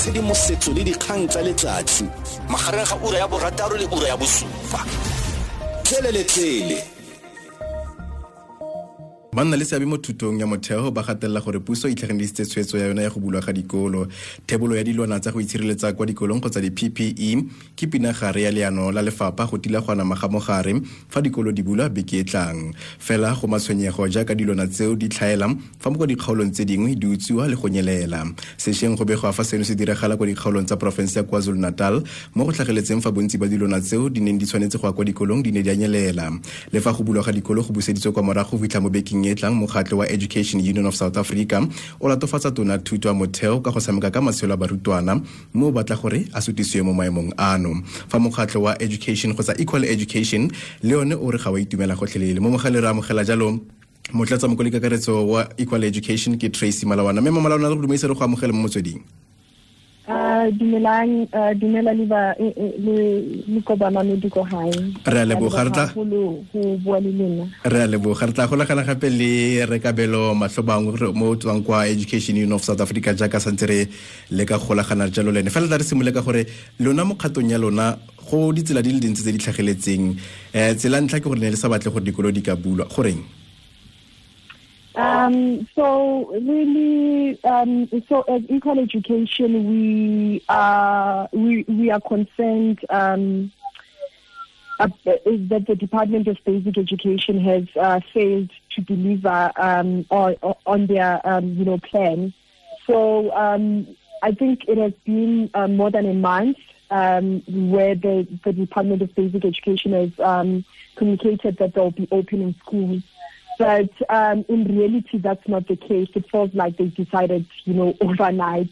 tshedimosetso le dikgang tsa letsatsi. Magareng ga ura ya borataro le ura ya bosupa. Tleleletsele banna le seabe mo thutong ya motheo ba gatelela gore puso e itlhageledisitse tshwetso ya yona ya go bulwa ga dikolo. Thebolo ya dilwana tsa go itshireletsa kwa dikolong kgotsa di-ppe ke pinagare ya leano la lefapha go tila go anama ga mogare fa dikolo di bulwa beke e tlang. Fela go matshwenyego jaaka dilwana tseo di tlhaela fa mo kwa dikgaolong tse dingwe di utsiwa le go nyelela. Sešweng go begwa fa seno se diragala kwa dikgaolong tsa porofense ya kwazulu natal mo go tlhageletseng fa bontsi ba dilwana tseo di neng di tshwanetse go ya kwa dikolong di ne di a nyelela. Le fa go bulwa ga dikolo go buseditswe kwa morago go fitlha mo bekeng e tlang mokgatlho wa education union of south africa o latofatsa tona thuto ya motheo ka go tshameka ka matshelo a barutwana mme o batla gore a sutisiwe mo maemong ano. Fa mokgatlho wa education kgotsa equal education le yone o re ga wa itumela gotlhelele. Mo mogale re amogela jalo motlatsa mokoli kakaretso wa equal education ke tracy malawana mme mamalawana re go re go amogele mo motsweding dumelang dumela le ba le kobanamedi ko hae re a leboga re tla go bua le lena. Re a leboga re tla golagana gape le rekabelo matlho bangwe mo tswang kwa education union of south africa jaaka santse re le ka golagana jalo lene fela tla re simole ka gore lona mo kgatong ya lona go ditsela di le dintsi tse di tlhageletseng. Um tsela ntlha ke gore ne le sa batle gore dikolo di ka bulwa. Goreng Um, so really, um, so as equal education, we are we we are concerned um, uh, that the Department of Basic Education has uh, failed to deliver um, on, on their um, you know plan. So um, I think it has been uh, more than a month um, where the, the Department of Basic Education has um, communicated that they'll be opening schools. But um, in reality, that's not the case. It feels like they decided, you know, overnight.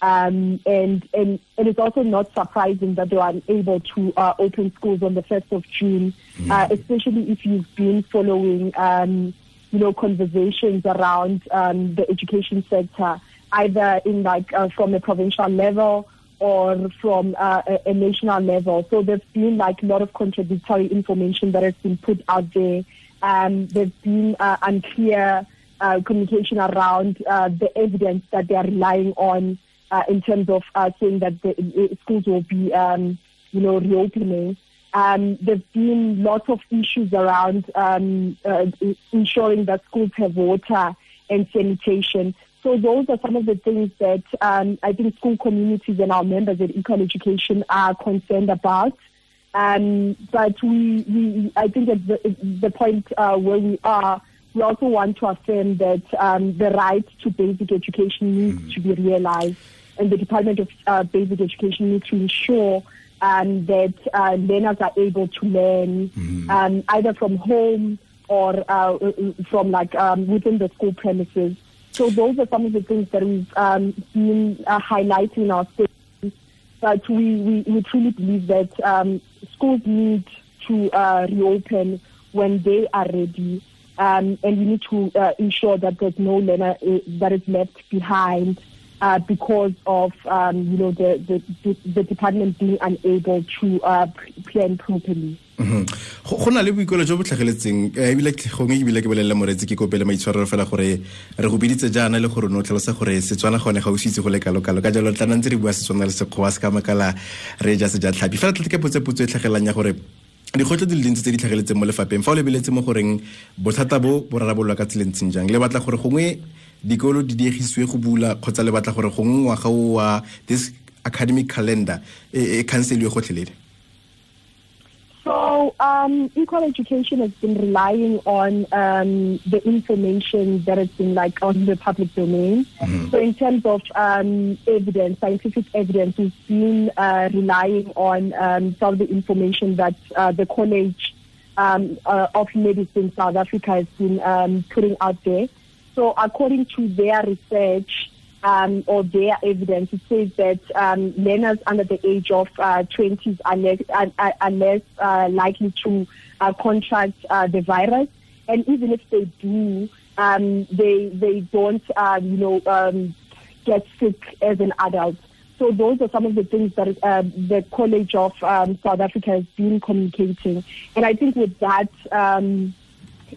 Um, and, and it is also not surprising that they were unable to uh, open schools on the 1st of June, mm. uh, especially if you've been following, um, you know, conversations around um, the education sector, either in like uh, from a provincial level or from uh, a, a national level. So there's been like a lot of contradictory information that has been put out there. Um, there's been uh, unclear uh, communication around uh, the evidence that they are relying on uh, in terms of uh, saying that the uh, schools will be, um, you know, reopening. Um, there's been lots of issues around um, ensuring that schools have water and sanitation. So those are some of the things that um, I think school communities and our members at Equal Education are concerned about. Um, but we, we, I think at the, the point uh, where we are, we also want to affirm that um, the right to basic education needs mm. to be realized, and the Department of uh, Basic Education needs to ensure um, that uh, learners are able to learn mm. either from home or uh, from like um, within the school premises. So those are some of the things that we've um, been uh, highlighting in our statement. But we, we, we truly believe that um, schools need to uh, reopen when they are ready. Um, and we need to uh, ensure that there's no learner uh, that is left behind uh, because of um, you know the, the, the department being unable to uh, plan properly. go na le jo bo tlhageletseng. Ebile gongwe ebile ke moretsi ke kopele maitshwarelo fela gore re go biditse jaana le gore no tlhalosa gore setswana gone ga o go le ka jalo ntse re bua setswana le sekgowa se ka makala re ja fela ke e tlhagelang ya gore di le dintsi tse di tlhageletseng mo lefapheng. Fa o lebeletse mo goreng bothata bo bo rarabololwa ka tselentseng jang? Le batla gore gongwe dikolo di go bula kgotsa le batla gore gongwe ngwaga o wa this academic calendar e canceliwe gotlhelele So, um, equal education has been relying on um, the information that has been like on the public domain. Mm-hmm. So, in terms of um, evidence, scientific evidence, we've been uh, relying on um, some of the information that uh, the College um, uh, of Medicine South Africa has been um, putting out there. So, according to their research, um, or their evidence, it says that um, learners under the age of uh, 20s are less, are, are less uh, likely to uh, contract uh, the virus. And even if they do, um, they, they don't, uh, you know, um, get sick as an adult. So those are some of the things that uh, the College of um, South Africa has been communicating. And I think with that um,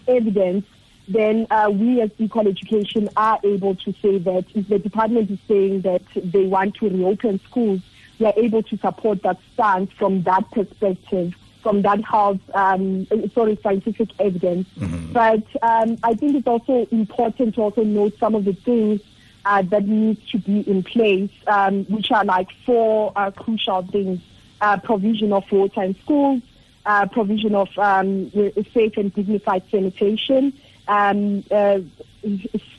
evidence, then uh, we as Equal Education are able to say that if the department is saying that they want to reopen schools, we are able to support that stance from that perspective, from that health, um, sorry, scientific evidence. Mm-hmm. But um, I think it's also important to also note some of the things uh, that need to be in place, um, which are like four uh, crucial things. Uh, provision of water in schools, uh, provision of um, safe and dignified sanitation, um, uh,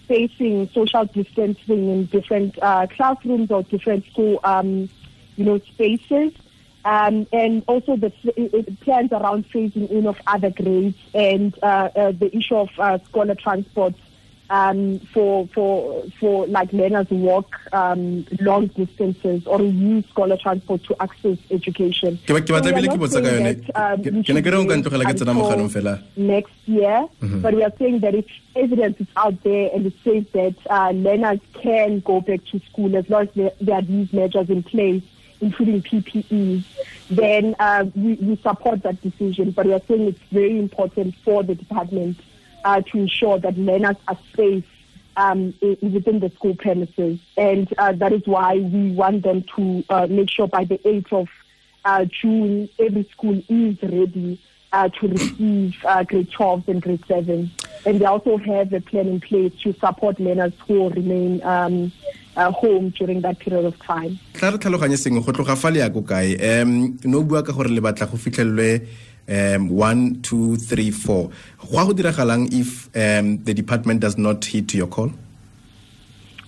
spacing, social distancing in different uh, classrooms or different school, um, you know, spaces. Um, and also the plans around phasing in of other grades and uh, uh, the issue of uh, scholar transport um, for for for like learners who walk um, long distances or use scholar transport to access education. ke ke batla bile ke botsa ka yone ke ne ke re o ka ntlogela ke tsena moganong fela next year mm -hmm. but we are saying that if evidence is out there and it says that uh, learners can go back to school as long as there, there are these measures in place including PPEs, then uh, we, we support that decision. But we are saying it's very important for the department uh, to ensure that learners are safe um, within the school premises. And uh, that is why we want them to uh, make sure by the 8th of uh, June, every school is ready uh, to receive uh, grade 12 and grade 7. And they also have a plan in place to support learners who remain um, uh, home during that period of time. Um, one, two, three, four. What would if um, the department does not heed to your call?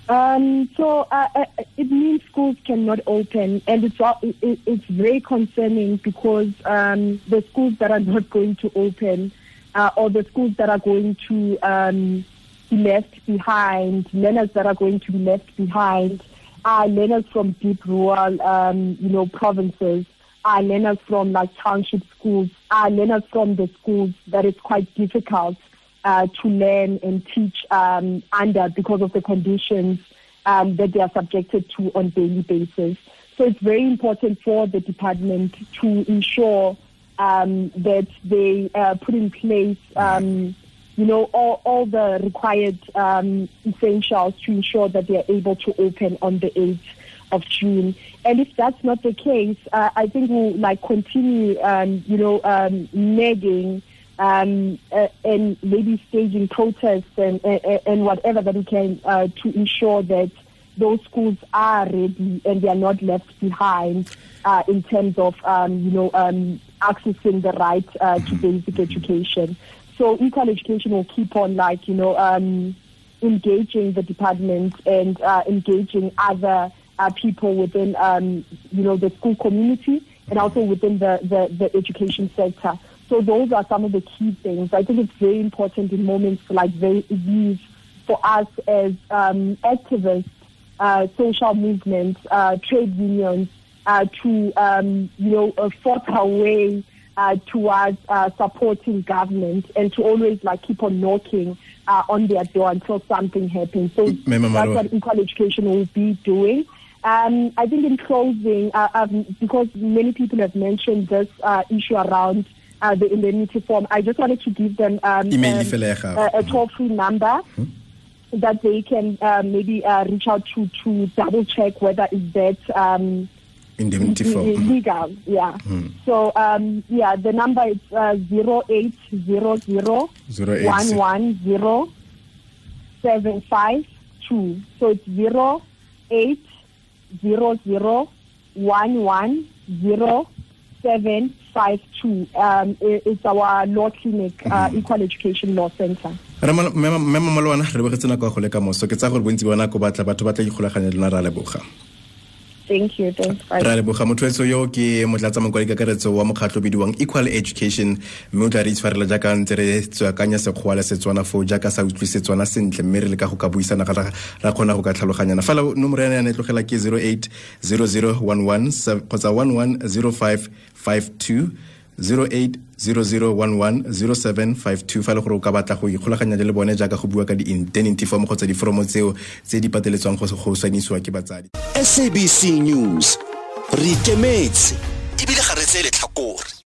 Um, so uh, uh, it means schools cannot open, and it's it's very concerning because um, the schools that are not going to open, uh, or the schools that are going to um, be left behind, learners that are going to be left behind, are learners from deep rural, um, you know, provinces are learners from like township schools, are learners from the schools that it's quite difficult uh, to learn and teach um, under because of the conditions um, that they are subjected to on daily basis. So it's very important for the department to ensure um, that they uh, put in place, um, you know, all, all the required um, essentials to ensure that they are able to open on the 8th of June. And if that's not the case, uh, I think we'll like continue, um, you know, um, nagging um, uh, and maybe staging protests and, uh, and whatever that we can uh, to ensure that those schools are ready and they are not left behind uh, in terms of, um, you know, um, accessing the right uh, to basic education. So equal education will keep on, like, you know, um, engaging the department and engaging other uh, people within, um, you know, the school community and also within the, the, the, education sector. So those are some of the key things. I think it's very important in moments like these for us as um, activists, uh, social movements, uh, trade unions, uh, to, um, you know, uh, force our way uh, towards uh, supporting government and to always like keep on knocking uh, on their door until something happens. So that's what equal education will be doing. Um, I think in closing, uh, um, because many people have mentioned this uh, issue around uh, the indemnity form, I just wanted to give them um, um a, a toll-free number hmm? that they can uh, maybe uh, reach out to to double check whether is that um, indemnity form legal. Yeah. Hmm. So um, yeah, the number is uh, zero eight zero zero one one zero seven five two. So it's zero eight zero zero one one zero seven five two. Um, it's our law clinic, uh, mm-hmm. Equal Education Law Center. mema malwana re begetse nako ya go leka moso ke tsa gore bontsi ba nako batla batho ba tla ikgolaganya lena ra leboga Thank you. Thanks. Ra motho yo ke motlatsa mokwadi kakaretso wa mokgatlho bidiwang equal education mme o tla re itshwarela jaaka ntse re tswakanya sekgowa le setswana foo jaaka sa utlwe setswana sentle mme re le ka go ka buisana ra kgona go ka tlhaloganyana fela nomoro yana yana e tlogela ke 08 0011 kgotsa 110552 08 00110752 fa le gore o ka batla go ikgolaganya le bone jaaka go bua ka di-indemnity form kgotsa diforomo tseo tse di pateletswang go saenisiwa ke batsadi. Sabc news re ikemetse. Ebile ga re tseye letlhakore